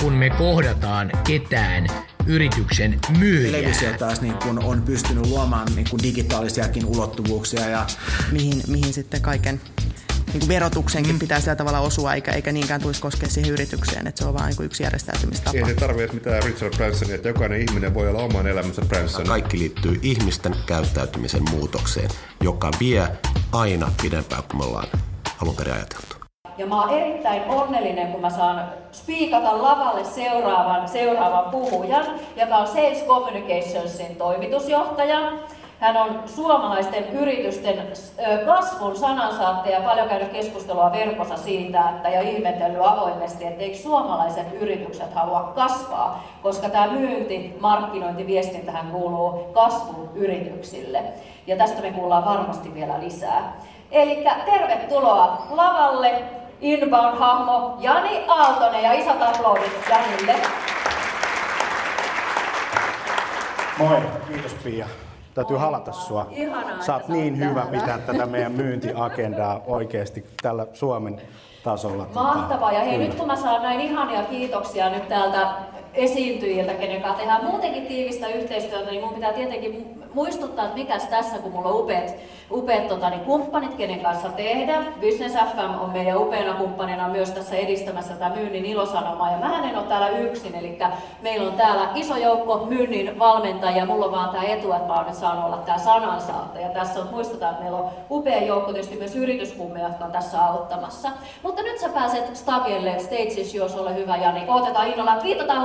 kuin me kohdataan ketään yrityksen myyjää. Televisio taas niin kun on pystynyt luomaan niin kun digitaalisiakin ulottuvuuksia. Ja... Mihin, mihin sitten kaiken niin kuin verotuksenkin mm. pitää sillä tavalla osua, eikä, eikä niinkään tulisi koskea siihen yritykseen, että se on vain niin yksi järjestäytymistapa. Ei se tarvitse mitään Richard Bransonia, että jokainen ihminen voi olla oman elämänsä Branson. Kaikki liittyy ihmisten käyttäytymisen muutokseen, joka vie aina pidempään kuin me ollaan alun perin ajateltu. Ja mä oon erittäin onnellinen, kun mä saan spiikata lavalle seuraavan, seuraavan puhujan, joka on Sales Communicationsin toimitusjohtaja. Hän on suomalaisten yritysten kasvun sanansaattaja ja paljon käynyt keskustelua verkossa siitä että, ja ihmetellyt avoimesti, että eikö suomalaiset yritykset halua kasvaa, koska tämä myynti, markkinointi, viestintähän kuuluu kasvuyrityksille. Ja tästä me kuullaan varmasti vielä lisää. Eli tervetuloa lavalle Inbound-hahmo Jani Aaltonen ja isot aplodit Janille. Moi, kiitos Pia. Täytyy halata sua. Ihanaa, Sä oot niin hyvä pitää tätä meidän myyntiagendaa oikeasti tällä Suomen tasolla. Mahtavaa. Ja hei, nyt kun mä saan näin ihania kiitoksia nyt täältä esiintyjiltä, kenen kanssa tehdään muutenkin tiivistä yhteistyötä, niin mun pitää tietenkin muistuttaa, että mikäs tässä, kun mulla on upeat, upeat tota, niin kumppanit, kenen kanssa tehdä. Business FM on meidän upeana kumppanina myös tässä edistämässä tätä myynnin ilosanomaa. Ja mä en ole täällä yksin, eli meillä on täällä iso joukko myynnin valmentajia. Mulla on vaan tämä etu, että mä oon nyt saanut olla tämä sanansaattaja. Tässä on, muistetaan, että meillä on upea joukko tietysti myös yrityskummeja, jotka on tässä auttamassa. Mutta nyt sä pääset Stagelle, Stages, jos ole hyvä Jani. Otetaan innolla, viitataan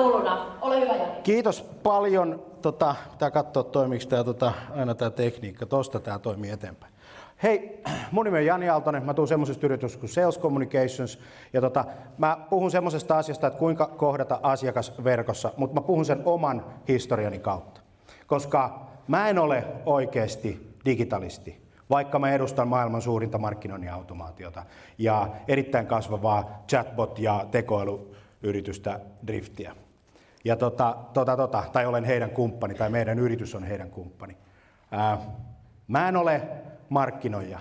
Ole hyvä Jani. Kiitos paljon tota, pitää katsoa toimiiko tämä tota, aina tämä tekniikka, tosta tämä toimii eteenpäin. Hei, mun nimi on Jani Aaltonen, mä tuun semmoisesta yrityksestä kuin Sales Communications, ja tota, mä puhun semmoisesta asiasta, että kuinka kohdata asiakas verkossa, mutta mä puhun sen oman historiani kautta. Koska mä en ole oikeasti digitalisti, vaikka mä edustan maailman suurinta markkinoinnin automaatiota ja erittäin kasvavaa chatbot- ja tekoälyyritystä Driftiä ja tota, tota, tota, tai olen heidän kumppani, tai meidän yritys on heidän kumppani. Ää, mä en ole markkinoija,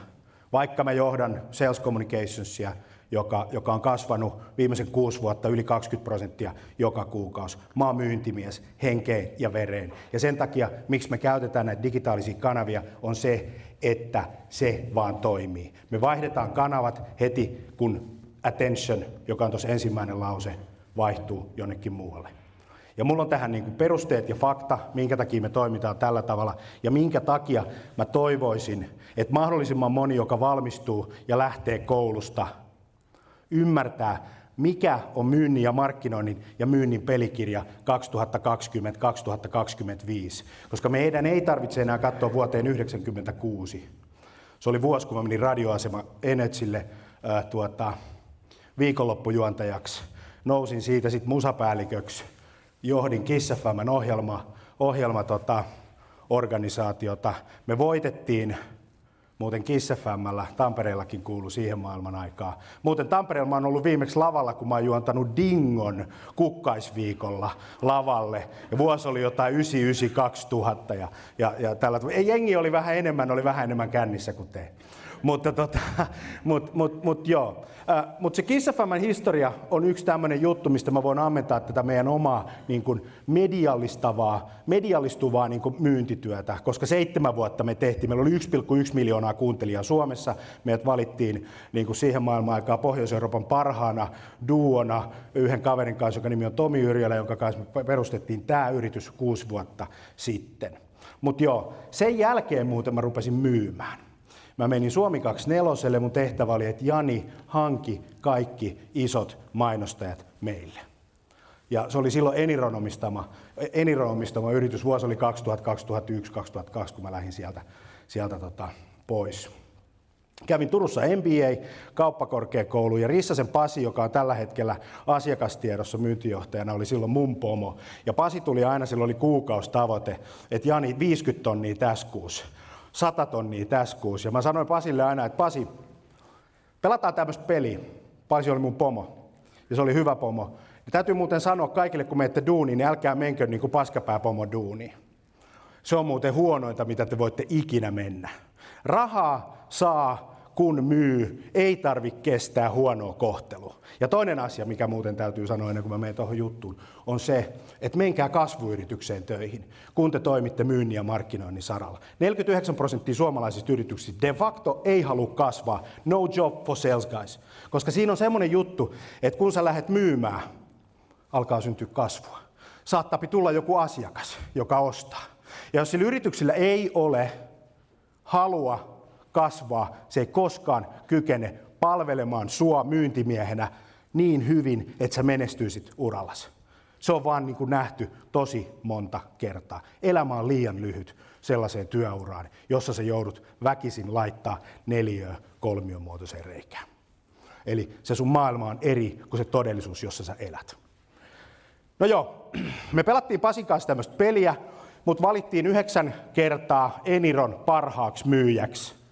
vaikka mä johdan Sales Communicationsia, joka, joka on kasvanut viimeisen kuusi vuotta yli 20 prosenttia joka kuukausi. Mä oon myyntimies henkeen ja vereen. Ja sen takia, miksi me käytetään näitä digitaalisia kanavia, on se, että se vaan toimii. Me vaihdetaan kanavat heti, kun attention, joka on tuossa ensimmäinen lause, vaihtuu jonnekin muualle. Ja mulla on tähän niin kuin perusteet ja fakta, minkä takia me toimitaan tällä tavalla ja minkä takia mä toivoisin, että mahdollisimman moni, joka valmistuu ja lähtee koulusta, ymmärtää, mikä on myynnin ja markkinoinnin ja myynnin pelikirja 2020-2025. Koska meidän ei tarvitse enää katsoa vuoteen 1996. Se oli vuosi, kun mä menin radioasema Energylle äh, tuota, viikonloppujuontajaksi. Nousin siitä sitten musapäälliköksi johdin Kiss FMn ohjelma, ohjelma tota, organisaatiota. Me voitettiin Muuten Kiss FMllä, Tampereellakin kuulu siihen maailman aikaa. Muuten Tampereella mä oon ollut viimeksi lavalla, kun mä oon juontanut Dingon kukkaisviikolla lavalle. Ja vuosi oli jotain 99-2000 ja, ja, ja tällä Ei, jengi oli vähän enemmän, oli vähän enemmän kännissä kuin te. Mutta tota, mut, mut, mut joo. Mutta se Kiss historia on yksi tämmöinen juttu, mistä mä voin ammentaa tätä meidän omaa niin kuin mediallistavaa, mediallistuvaa niin kuin myyntityötä, koska seitsemän vuotta me tehtiin, meillä oli 1,1 miljoonaa kuuntelijaa Suomessa, meidät valittiin niin kuin siihen maailman aikaan Pohjois-Euroopan parhaana duona yhden kaverin kanssa, joka nimi on Tomi Yrjälä, jonka kanssa me perustettiin tämä yritys kuusi vuotta sitten. Mutta joo, sen jälkeen muuten mä rupesin myymään. Mä menin Suomi 24, mun tehtävä oli, että Jani hanki kaikki isot mainostajat meille. Ja se oli silloin Eniron omistama, Eniron omistama yritys. Vuosi oli 2000, 2001, 2002, kun mä lähdin sieltä, sieltä tota, pois. Kävin Turussa MBA, kauppakorkeakoulu ja Rissasen Pasi, joka on tällä hetkellä asiakastiedossa myyntijohtajana, oli silloin mun pomo. Ja Pasi tuli aina, silloin oli kuukaustavoite, että Jani 50 tonnia tässä kuussa, 100 tonnia tässä kuussa. Ja mä sanoin Pasille aina, että Pasi, pelataan tämmöistä peliä. Pasi oli mun pomo ja se oli hyvä pomo. Ja täytyy muuten sanoa kaikille, kun menette duuniin, niin älkää menkö niin kuin paskapääpomo duuniin. Se on muuten huonointa, mitä te voitte ikinä mennä. Rahaa saa, kun myy, ei tarvi kestää huonoa kohtelua. Ja toinen asia, mikä muuten täytyy sanoa ennen kuin mä menen tuohon juttuun, on se, että menkää kasvuyritykseen töihin, kun te toimitte myynnin ja markkinoinnin saralla. 49 prosenttia suomalaisista yrityksistä de facto ei halua kasvaa. No job for sales guys. Koska siinä on semmoinen juttu, että kun sä lähdet myymään, alkaa syntyä kasvua. Saattaa tulla joku asiakas, joka ostaa. Ja jos sillä yrityksellä ei ole halua kasvaa, se ei koskaan kykene palvelemaan sua myyntimiehenä niin hyvin, että sä menestyisit urallas. Se on vaan niin kuin nähty tosi monta kertaa. Elämä on liian lyhyt sellaiseen työuraan, jossa sä joudut väkisin laittaa neliöä kolmion muotoiseen reikään. Eli se sun maailma on eri kuin se todellisuus, jossa sä elät. No joo, me pelattiin Pasin kanssa tämmöistä peliä, mutta valittiin yhdeksän kertaa Eniron parhaaksi myyjäksi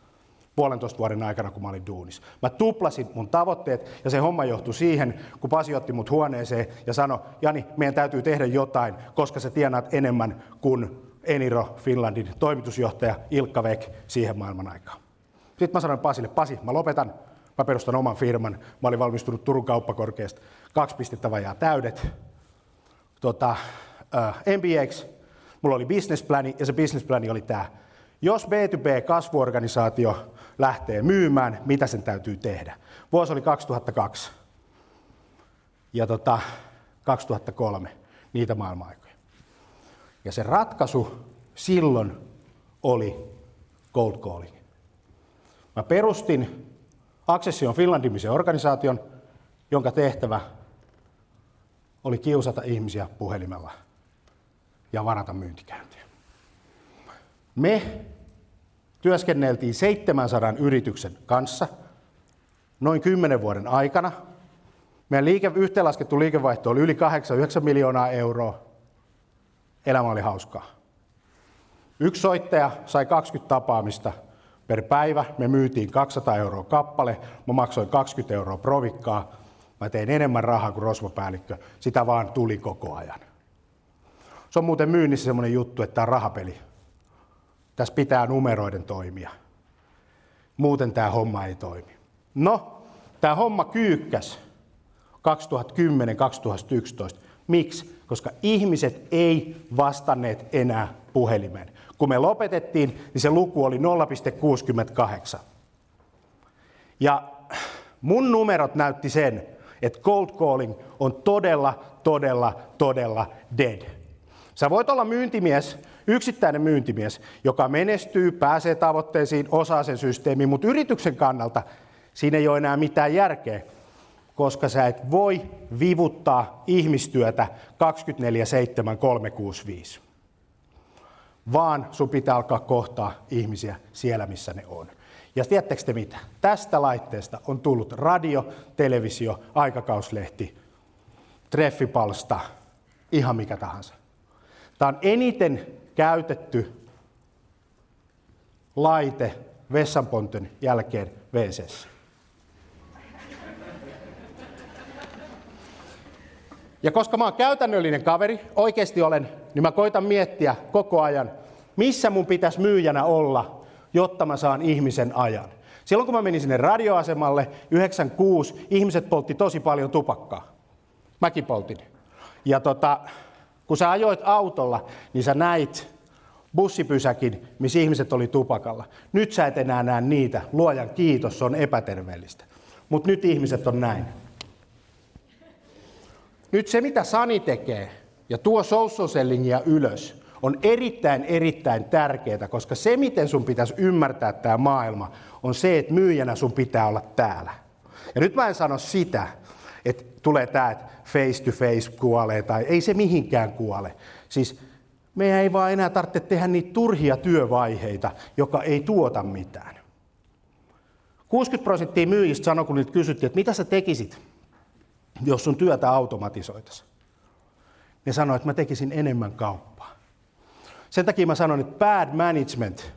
puolentoista vuoden aikana, kun mä olin duunis. Mä tuplasin mun tavoitteet ja se homma johtui siihen, kun Pasi otti mut huoneeseen ja sanoi, Jani, meidän täytyy tehdä jotain, koska sä tienaat enemmän kuin Eniro Finlandin toimitusjohtaja Ilkka Vek siihen maailman aikaan. Sitten mä sanoin Pasille, Pasi, mä lopetan, mä perustan oman firman. Mä olin valmistunut Turun kauppakorkeasta, kaksi pistettä vajaa täydet. Tota, äh, MBX, mulla oli businessplani ja se businessplani oli tämä. Jos B2B-kasvuorganisaatio lähtee myymään, mitä sen täytyy tehdä? Vuosi oli 2002 ja tota, 2003, niitä maailma-aikoja. Ja se ratkaisu silloin oli cold calling. Mä perustin Accession Finlandimisen organisaation, jonka tehtävä oli kiusata ihmisiä puhelimella ja varata myyntikäyntiä. Me työskenneltiin 700 yrityksen kanssa noin 10 vuoden aikana. Meidän liike, yhteenlaskettu liikevaihto oli yli 8-9 miljoonaa euroa. Elämä oli hauskaa. Yksi soittaja sai 20 tapaamista per päivä. Me myytiin 200 euroa kappale. Mä maksoin 20 euroa provikkaa. Mä tein enemmän rahaa kuin rosvopäällikkö. Sitä vaan tuli koko ajan. Se on muuten myynnissä semmoinen juttu, että tämä on rahapeli. Tässä pitää numeroiden toimia. Muuten tämä homma ei toimi. No, tämä homma kyykkäs 2010-2011. Miksi? Koska ihmiset ei vastanneet enää puhelimeen. Kun me lopetettiin, niin se luku oli 0,68. Ja mun numerot näytti sen, että cold calling on todella, todella, todella dead. Sä voit olla myyntimies, yksittäinen myyntimies, joka menestyy, pääsee tavoitteisiin, osaa sen systeemiin, mutta yrityksen kannalta siinä ei ole enää mitään järkeä, koska sä et voi vivuttaa ihmistyötä 24-7-365. Vaan sun pitää alkaa kohtaa ihmisiä siellä, missä ne on. Ja tiedättekö te mitä? Tästä laitteesta on tullut radio, televisio, aikakauslehti, treffipalsta, ihan mikä tahansa. Tämä on eniten käytetty laite vessanponten jälkeen wc Ja koska mä oon käytännöllinen kaveri, oikeasti olen, niin mä koitan miettiä koko ajan, missä mun pitäisi myyjänä olla, jotta mä saan ihmisen ajan. Silloin kun mä menin sinne radioasemalle 96, ihmiset poltti tosi paljon tupakkaa. Mäkin poltin. Ja tota, kun sä ajoit autolla, niin sä näit bussipysäkin, missä ihmiset oli tupakalla. Nyt sä et enää näe niitä. Luojan kiitos, se on epäterveellistä. Mutta nyt ihmiset on näin. Nyt se, mitä Sani tekee, ja tuo social sellingia ylös, on erittäin, erittäin tärkeää, koska se, miten sun pitäisi ymmärtää tämä maailma, on se, että myyjänä sun pitää olla täällä. Ja nyt mä en sano sitä, että tulee tämä, että face to face kuolee tai ei se mihinkään kuole. Siis meidän ei vaan enää tarvitse tehdä niitä turhia työvaiheita, joka ei tuota mitään. 60 prosenttia myyjistä sanoi, kun niitä kysyttiin, että mitä sä tekisit, jos sun työtä automatisoitaisiin. Ne sanoi, että mä tekisin enemmän kauppaa. Sen takia mä sanon, että bad management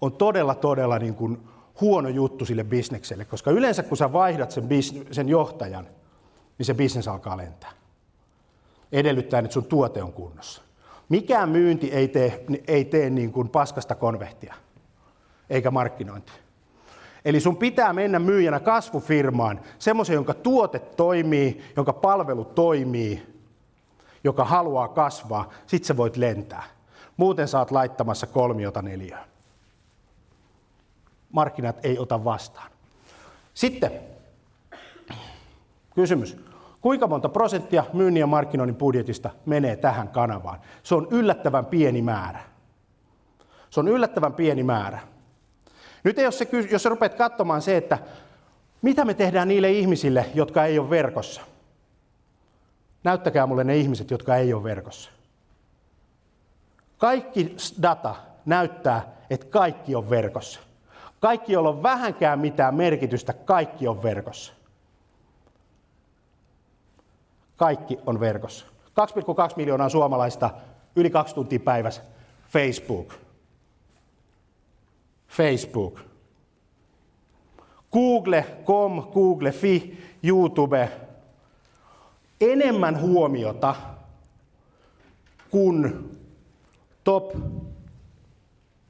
on todella, todella niin kuin huono juttu sille bisnekselle, koska yleensä kun sä vaihdat sen, sen johtajan, niin se bisnes alkaa lentää. Edellyttäen, että sun tuote on kunnossa. Mikään myynti ei tee, ei tee niin kuin paskasta konvehtia, eikä markkinointi. Eli sun pitää mennä myyjänä kasvufirmaan, semmoisen, jonka tuote toimii, jonka palvelu toimii, joka haluaa kasvaa, sit sä voit lentää. Muuten saat laittamassa kolmiota neljää. Markkinat ei ota vastaan. Sitten kysymys. Kuinka monta prosenttia myynnin ja markkinoinnin budjetista menee tähän kanavaan? Se on yllättävän pieni määrä. Se on yllättävän pieni määrä. Nyt jos, se, jos sä rupeat katsomaan se, että mitä me tehdään niille ihmisille, jotka ei ole verkossa. Näyttäkää mulle ne ihmiset, jotka ei ole verkossa. Kaikki data näyttää, että kaikki on verkossa. Kaikki, joilla on vähänkään mitään merkitystä, kaikki on verkossa. Kaikki on verkossa. 2,2 miljoonaa suomalaista yli kaksi tuntia päivässä. Facebook. Facebook. Google.com, Google.fi, YouTube. Enemmän huomiota kuin top,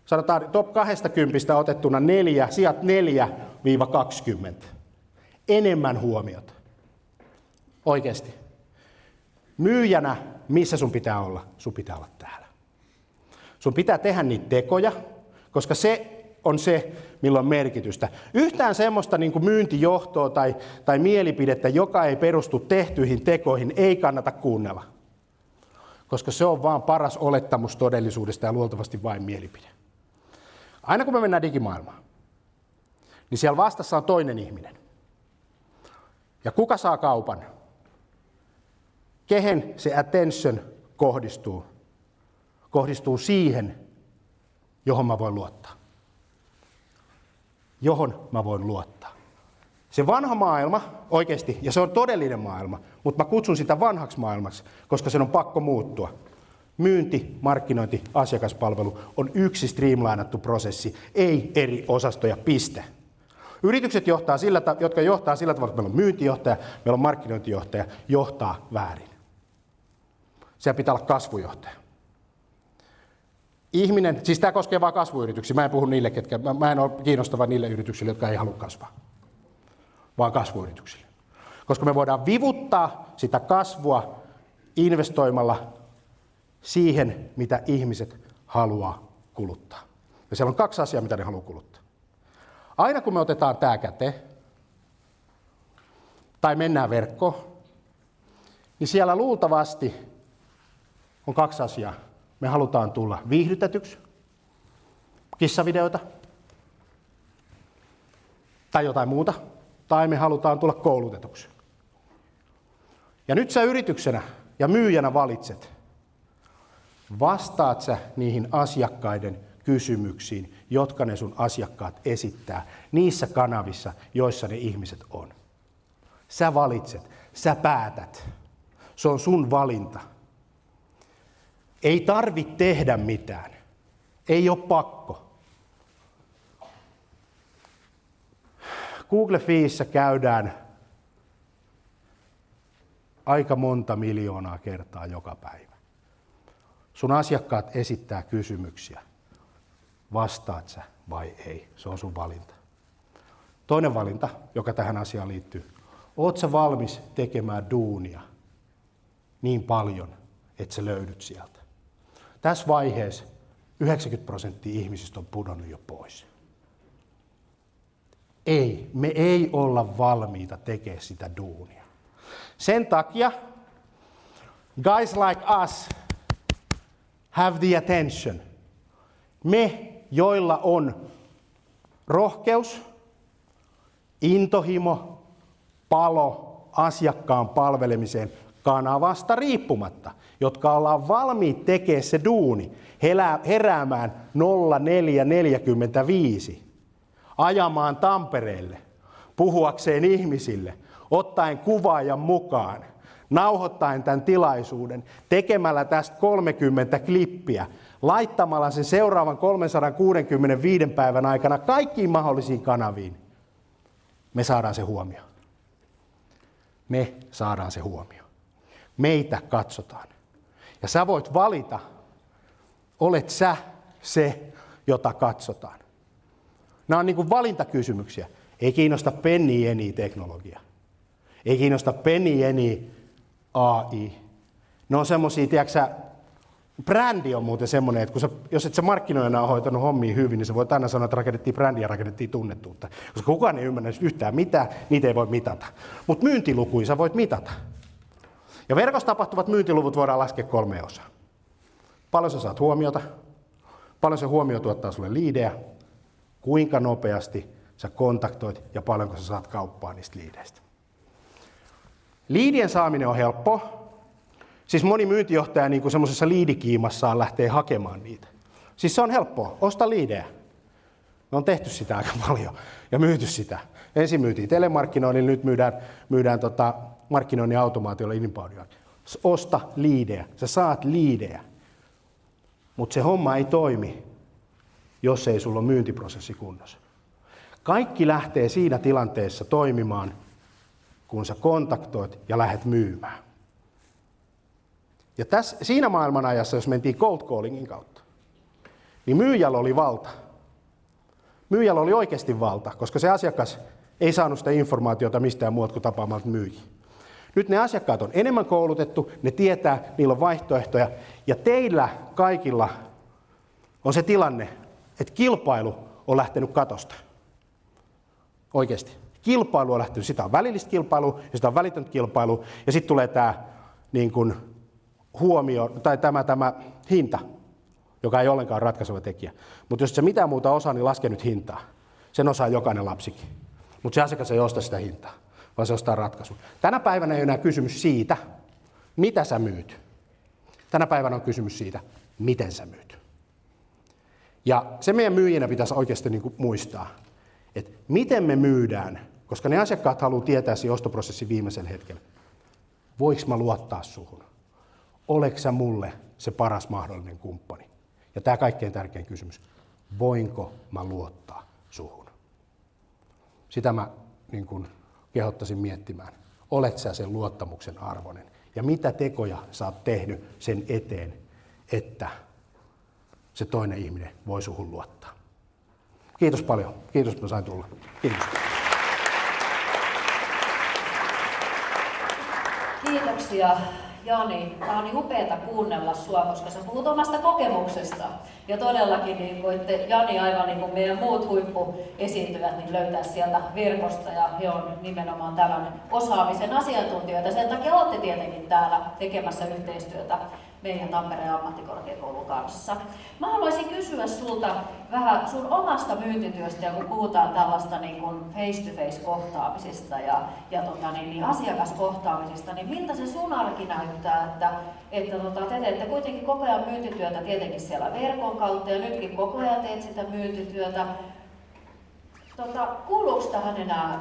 sanotaan top 20 otettuna neljä, sijat 4-20. Enemmän huomiota. Oikeasti. Myyjänä, missä sun pitää olla? Sun pitää olla täällä. Sun pitää tehdä niitä tekoja, koska se on se, milloin merkitystä. Yhtään semmoista niin kuin myyntijohtoa tai, tai mielipidettä, joka ei perustu tehtyihin tekoihin, ei kannata kuunnella. Koska se on vaan paras olettamus todellisuudesta ja luultavasti vain mielipide. Aina kun me mennään digimaailmaan, niin siellä vastassa on toinen ihminen. Ja kuka saa kaupan? Kehen se attention kohdistuu? Kohdistuu siihen, johon mä voin luottaa johon mä voin luottaa. Se vanha maailma, oikeasti, ja se on todellinen maailma, mutta mä kutsun sitä vanhaksi maailmaksi, koska sen on pakko muuttua. Myynti, markkinointi, asiakaspalvelu on yksi streamlainattu prosessi, ei eri osastoja, piste. Yritykset, johtaa sillä, jotka johtaa sillä tavalla, että meillä on myyntijohtaja, meillä on markkinointijohtaja, johtaa väärin. Siellä pitää olla kasvujohtaja ihminen, siis tämä koskee vain kasvuyrityksiä, mä en puhu niille, ketkä, mä, mä en ole kiinnostava niille yrityksille, jotka ei halua kasvaa, vaan kasvuyrityksille. Koska me voidaan vivuttaa sitä kasvua investoimalla siihen, mitä ihmiset haluaa kuluttaa. Ja siellä on kaksi asiaa, mitä ne haluaa kuluttaa. Aina kun me otetaan tämä käte, tai mennään verkkoon, niin siellä luultavasti on kaksi asiaa. Me halutaan tulla viihdytetyksi, kissavideoita tai jotain muuta, tai me halutaan tulla koulutetuksi. Ja nyt sä yrityksenä ja myyjänä valitset, vastaat sä niihin asiakkaiden kysymyksiin, jotka ne sun asiakkaat esittää niissä kanavissa, joissa ne ihmiset on. Sä valitset, sä päätät. Se on sun valinta. Ei tarvitse tehdä mitään. Ei ole pakko. Google Feessissä käydään aika monta miljoonaa kertaa joka päivä. Sun asiakkaat esittää kysymyksiä. Vastaat sä vai ei? Se on sun valinta. Toinen valinta, joka tähän asiaan liittyy. Oot sä valmis tekemään duunia niin paljon, että sä löydyt sieltä? Tässä vaiheessa 90 prosenttia ihmisistä on pudonnut jo pois. Ei, me ei olla valmiita tekemään sitä duunia. Sen takia guys like us have the attention. Me, joilla on rohkeus, intohimo, palo asiakkaan palvelemiseen kanavasta riippumatta, jotka ollaan valmiit tekemään se duuni, heräämään 0445, ajamaan Tampereelle, puhuakseen ihmisille, ottaen kuvaajan mukaan, nauhoittaen tämän tilaisuuden, tekemällä tästä 30 klippiä, laittamalla sen seuraavan 365 päivän aikana kaikkiin mahdollisiin kanaviin, me saadaan se huomio. Me saadaan se huomio. Meitä katsotaan. Ja sä voit valita, olet sä se, jota katsotaan. Nämä on niin kuin valintakysymyksiä. Ei kiinnosta penni eni teknologia. Ei kiinnosta penni eni AI. Ne on semmoisia, tiedätkö brändi on muuten semmoinen, että kun sä, jos et sä markkinoina ole hoitanut hommia hyvin, niin sä voit aina sanoa, että rakennettiin brändiä ja rakennettiin tunnettuutta. Koska kukaan ei ymmärrä yhtään mitään, niitä ei voi mitata. Mutta myyntilukuja sä voit mitata. Ja verkossa tapahtuvat myyntiluvut voidaan laskea kolme osaa. Paljon sä saat huomiota, paljon se huomio tuottaa sulle liidejä, kuinka nopeasti sä kontaktoit ja paljonko sä saat kauppaa niistä liideistä. Liidien saaminen on helppo, Siis moni myyntijohtaja niin kuin semmoisessa liidikiimassaan lähtee hakemaan niitä. Siis se on helppoa, osta liidejä. Me on tehty sitä aika paljon ja myyty sitä. Ensin myytiin telemarkkinoinnin, nyt myydään, myydään tota markkinoinnin automaatiolla inboundilla. Osta liidejä, sä saat liidejä. Mutta se homma ei toimi, jos ei sulla ole myyntiprosessi kunnossa. Kaikki lähtee siinä tilanteessa toimimaan, kun sä kontaktoit ja lähdet myymään. Ja tässä, siinä maailmanajassa, jos mentiin cold callingin kautta, niin myyjällä oli valta. Myyjällä oli oikeasti valta, koska se asiakas ei saanut sitä informaatiota mistään muuta kuin tapaamalta myyjiä. Nyt ne asiakkaat on enemmän koulutettu, ne tietää, niillä on vaihtoehtoja, ja teillä kaikilla on se tilanne, että kilpailu on lähtenyt katosta. Oikeasti. Kilpailu on lähtenyt, sitä on välillistä kilpailua ja sitä on välitöntä kilpailua, ja sitten tulee tämä niin kuin, huomio, tai tämä, tämä hinta, joka ei ollenkaan ratkaiseva tekijä. Mutta jos se mitään muuta osaa, niin laske nyt hintaa. Sen osaa jokainen lapsikin. Mutta se asiakas ei osta sitä hintaa, vaan se ostaa ratkaisun. Tänä päivänä ei enää kysymys siitä, mitä sä myyt. Tänä päivänä on kysymys siitä, miten sä myyt. Ja se meidän myyjinä pitäisi oikeasti niin kuin muistaa, että miten me myydään, koska ne asiakkaat haluaa tietää siinä ostoprosessin viimeisellä hetkellä. Voinko mä luottaa suhun? Oleksä mulle se paras mahdollinen kumppani? Ja tämä kaikkein tärkein kysymys. Voinko mä luottaa suhun? Sitä mä niin kun, kehottaisin miettimään. Olet sä sen luottamuksen arvoinen? Ja mitä tekoja sä oot tehnyt sen eteen, että se toinen ihminen voi suhun luottaa? Kiitos paljon. Kiitos, että sain tulla. Kiitos. Kiitoksia Jani, tämä on niin upeaa kuunnella sua, koska sä puhut omasta kokemuksesta. Ja todellakin niin voitte Jani aivan niin kuin meidän muut huippuesiintyvät niin löytää sieltä verkosta ja he on nimenomaan tämän osaamisen asiantuntijoita. Sen takia olette tietenkin täällä tekemässä yhteistyötä meidän Tampereen ammattikorkeakoulun kanssa. Mä haluaisin kysyä sulta vähän sun omasta myyntityöstä, kun puhutaan tällaista niin kuin face-to-face kohtaamisista ja, ja tota, niin, niin asiakaskohtaamisista, niin miltä se sun arki näyttää, että, että tota, te teette kuitenkin koko ajan myyntityötä tietenkin siellä verkon kautta, ja nytkin koko ajan teet sitä myyntityötä. Tota, kuuluuko tähän enää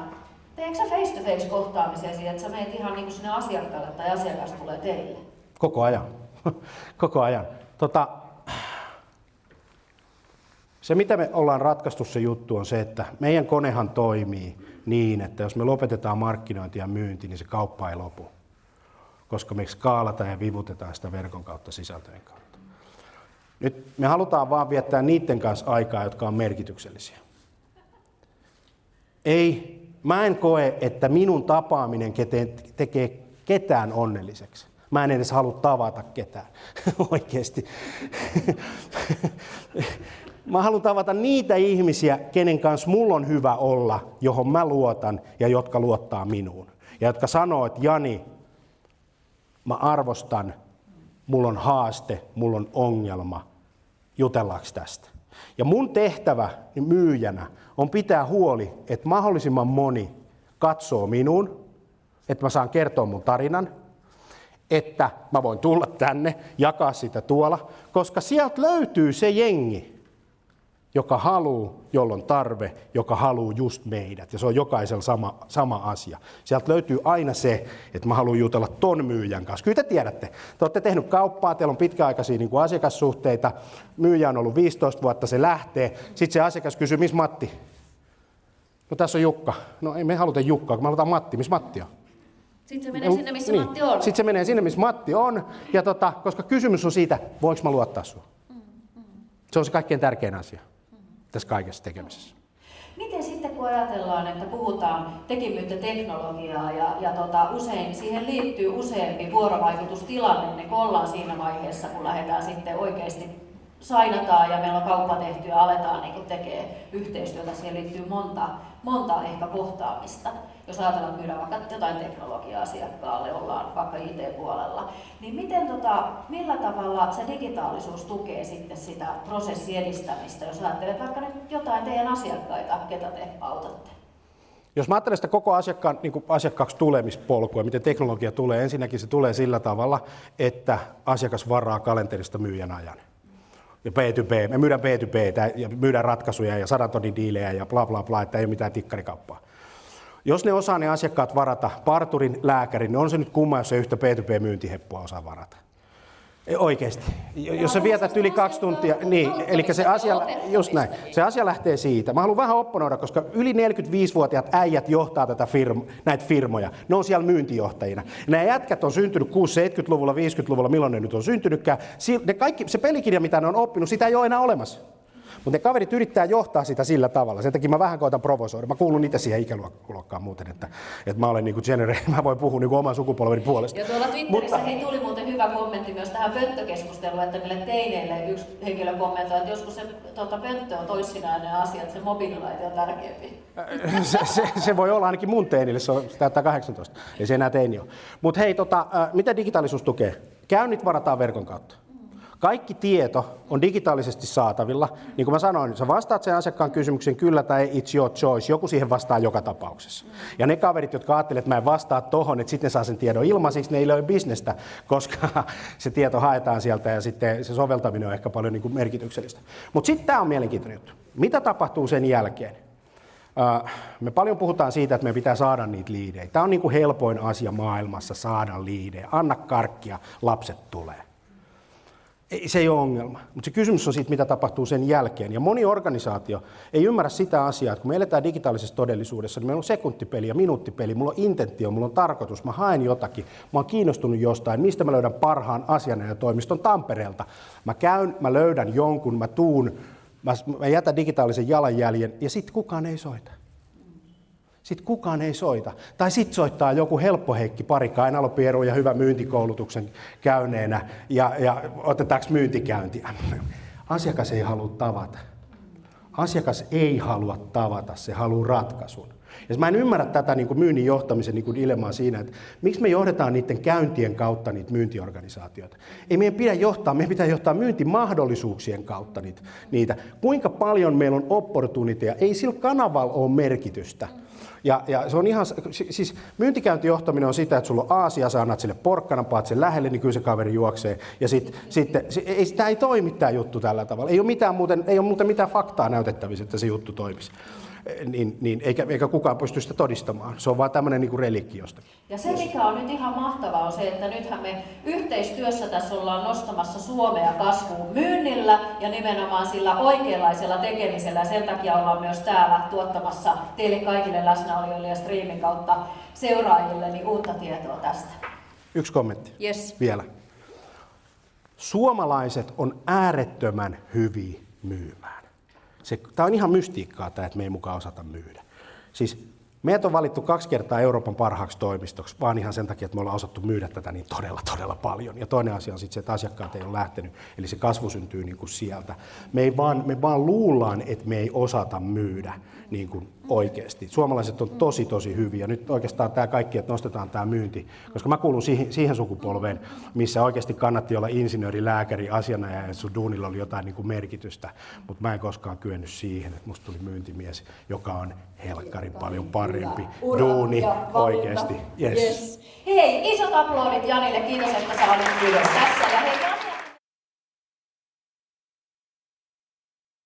Teekö sä face-to-face kohtaamisia siihen, että sä meet ihan niin kuin sinne asiakkaalle tai asiakas tulee teille? Koko ajan. koko ajan. Tota, se, mitä me ollaan ratkaistu se juttu, on se, että meidän konehan toimii niin, että jos me lopetetaan markkinointi ja myynti, niin se kauppa ei lopu. Koska me skaalataan ja vivutetaan sitä verkon kautta sisältöjen kautta. Nyt me halutaan vaan viettää niiden kanssa aikaa, jotka on merkityksellisiä. Ei, mä en koe, että minun tapaaminen tekee ketään onnelliseksi. Mä en edes halua tavata ketään, oikeasti. mä haluan tavata niitä ihmisiä, kenen kanssa mulla on hyvä olla, johon mä luotan ja jotka luottaa minuun. Ja jotka sanoo, että Jani, mä arvostan mulla on haaste, mulla on ongelma, jutellaanko tästä. Ja mun tehtävä myyjänä on pitää huoli, että mahdollisimman moni katsoo minuun, että mä saan kertoa mun tarinan, että mä voin tulla tänne, jakaa sitä tuolla, koska sieltä löytyy se jengi, joka haluaa, jolla on tarve, joka haluaa just meidät. Ja se on jokaisella sama, sama asia. Sieltä löytyy aina se, että mä haluan jutella ton myyjän kanssa. Kyllä te tiedätte, te olette tehnyt kauppaa, teillä on pitkäaikaisia niin kuin asiakassuhteita, myyjä on ollut 15 vuotta, se lähtee. Sitten se asiakas kysyy, missä Matti? No tässä on Jukka. No ei me haluta Jukkaa, kun me halutaan Matti. Missä Matti on? Sitten se menee no, sinne, missä niin. Matti on. Sitten se menee sinne, missä Matti on. Ja tota, koska kysymys on siitä, voinko mä luottaa sinua. Mm, mm. Se on se kaikkein tärkein asia tässä kaikessa tekemisessä. Miten sitten kun ajatellaan, että puhutaan, tekin myytte teknologiaa ja, ja tota, usein siihen liittyy useampi vuorovaikutustilanne, niin kun ollaan siinä vaiheessa, kun lähdetään sitten oikeasti sainataan ja meillä on kauppa tehty ja aletaan niin tekee yhteistyötä, siihen liittyy monta, monta ehkä kohtaamista. Jos ajatellaan, myydään vaikka jotain teknologiaa asiakkaalle, ollaan vaikka IT-puolella, niin miten, tota, millä tavalla se digitaalisuus tukee sitten sitä edistämistä, jos ajattelet vaikka nyt jotain teidän asiakkaita, ketä te autatte? Jos mä ajattelen sitä koko asiakkaan, niin asiakkaaksi tulemispolkua, miten teknologia tulee, ensinnäkin se tulee sillä tavalla, että asiakas varaa kalenterista myyjän ajan ja B2B, me myydään B2B ja myydään ratkaisuja ja sadan tonnin diilejä ja bla bla bla, että ei ole mitään tikkarikauppaa. Jos ne osaa ne asiakkaat varata, parturin, lääkärin, niin on se nyt kumma, jos se yhtä B2B-myyntiheppua osaa varata. Oikeasti. Jos sä vietät yli kaksi tuntia, niin, eli se asia, just näin, se asia lähtee siitä. Mä haluan vähän opponoida, koska yli 45-vuotiaat äijät johtaa tätä firma, näitä firmoja. Ne on siellä myyntijohtajina. Nämä jätkät on syntynyt 60-70-luvulla, 50-luvulla, milloin ne nyt on syntynytkään. Ne kaikki, se pelikirja, mitä ne on oppinut, sitä ei ole enää olemassa. Mutta ne kaverit yrittää johtaa sitä sillä tavalla. Sen takia mä vähän koitan provosoida. Mä kuulun itse siihen ikäluokkaan muuten, että, että mä olen niinku genere, mä voin puhua niinku oman sukupolveni puolesta. Ja tuolla Twitterissä Mutta... hei, tuli muuten hyvä kommentti myös tähän pönttökeskusteluun, että niille teineille yksi henkilö kommentoi, että joskus se tuota, pönttö on toissinainen asia, että se mobiililaite on tärkeämpi. se, se, se, voi olla ainakin mun teinille, se on täyttää 18, ei se enää teini ole. Mutta hei, tota, mitä digitaalisuus tukee? Käynnit varataan verkon kautta. Kaikki tieto on digitaalisesti saatavilla. Niin kuin mä sanoin, sä vastaat sen asiakkaan kysymyksen kyllä tai it's your choice. Joku siihen vastaa joka tapauksessa. Ja ne kaverit, jotka ajattelevat, että mä en vastaa tohon, että sitten ne saa sen tiedon ilmaisiksi, ne ei löy bisnestä, koska se tieto haetaan sieltä ja sitten se soveltaminen on ehkä paljon niin kuin merkityksellistä. Mutta sitten tämä on mielenkiintoinen juttu. Mitä tapahtuu sen jälkeen? Me paljon puhutaan siitä, että me pitää saada niitä liidejä. Tämä on niin kuin helpoin asia maailmassa saada liidejä. Anna karkkia, lapset tulee ei, se ei ole ongelma. Mutta se kysymys on siitä, mitä tapahtuu sen jälkeen. Ja moni organisaatio ei ymmärrä sitä asiaa, että kun me eletään digitaalisessa todellisuudessa, niin meillä on sekuntipeli ja minuuttipeli, mulla on intentio, mulla on tarkoitus, mä haen jotakin, mä oon kiinnostunut jostain, mistä mä löydän parhaan ja toimiston Tampereelta. Mä käyn, mä löydän jonkun, mä tuun, mä, mä jätän digitaalisen jalanjäljen ja sitten kukaan ei soita sitten kukaan ei soita. Tai sitten soittaa joku helppoheikki pari kainalopieru ja hyvä myyntikoulutuksen käyneenä ja, ja otetaanko myyntikäynti. Asiakas ei halua tavata. Asiakas ei halua tavata, se haluaa ratkaisun. Ja mä en ymmärrä tätä niin kuin myynnin johtamisen niin kuin dilemmaa siinä, että miksi me johdetaan niiden käyntien kautta niitä myyntiorganisaatioita. Ei meidän pidä johtaa, meidän pitää johtaa myyntimahdollisuuksien kautta niitä. Kuinka paljon meillä on opportuniteja, ei sillä kanavalla ole merkitystä. Ja, ja se on ihan, siis myyntikäyntijohtaminen on sitä, että sulla on aasia, sä annat sille porkkana, paat sen lähelle, niin kyllä se kaveri juoksee. Ja sit, sitten, ei, tämä ei toimi tämä juttu tällä tavalla. Ei ole, mitään muuten, ei ole muuten mitään faktaa näytettävissä, että se juttu toimisi niin, niin eikä, eikä kukaan pysty sitä todistamaan. Se on vaan tämmöinen niin reliikiosta. Ja se, mikä on nyt ihan mahtavaa, on se, että nythän me yhteistyössä tässä ollaan nostamassa Suomea kasvuun myynnillä ja nimenomaan sillä oikeanlaisella tekemisellä. Ja sen takia ollaan myös täällä tuottamassa teille kaikille läsnäolijoille ja striimin kautta seuraajille niin uutta tietoa tästä. Yksi kommentti yes. vielä. Suomalaiset on äärettömän hyviä myymään. Se, tämä on ihan mystiikkaa tämä, että me ei mukaan osata myydä. Siis Meitä on valittu kaksi kertaa Euroopan parhaaksi toimistoksi, vaan ihan sen takia, että me ollaan osattu myydä tätä niin todella, todella paljon. Ja toinen asia on sitten se, että asiakkaat ei ole lähtenyt, eli se kasvu syntyy niin kuin sieltä. Me, ei vaan, me vaan luullaan, että me ei osata myydä niin kuin oikeasti. Suomalaiset on tosi, tosi hyviä. Nyt oikeastaan tämä kaikki, että nostetaan tämä myynti, koska mä kuulun siihen, siihen sukupolveen, missä oikeasti kannatti olla insinööri, lääkäri, asianajaja, ja sun duunilla oli jotain niin kuin merkitystä, mutta mä en koskaan kyennyt siihen, että musta tuli myyntimies, joka on helkkarin paljon parempi duuni oikeasti. Yes. yes. Hei, isot aplodit Janille, kiitos, että sä olit tässä. Ja hei,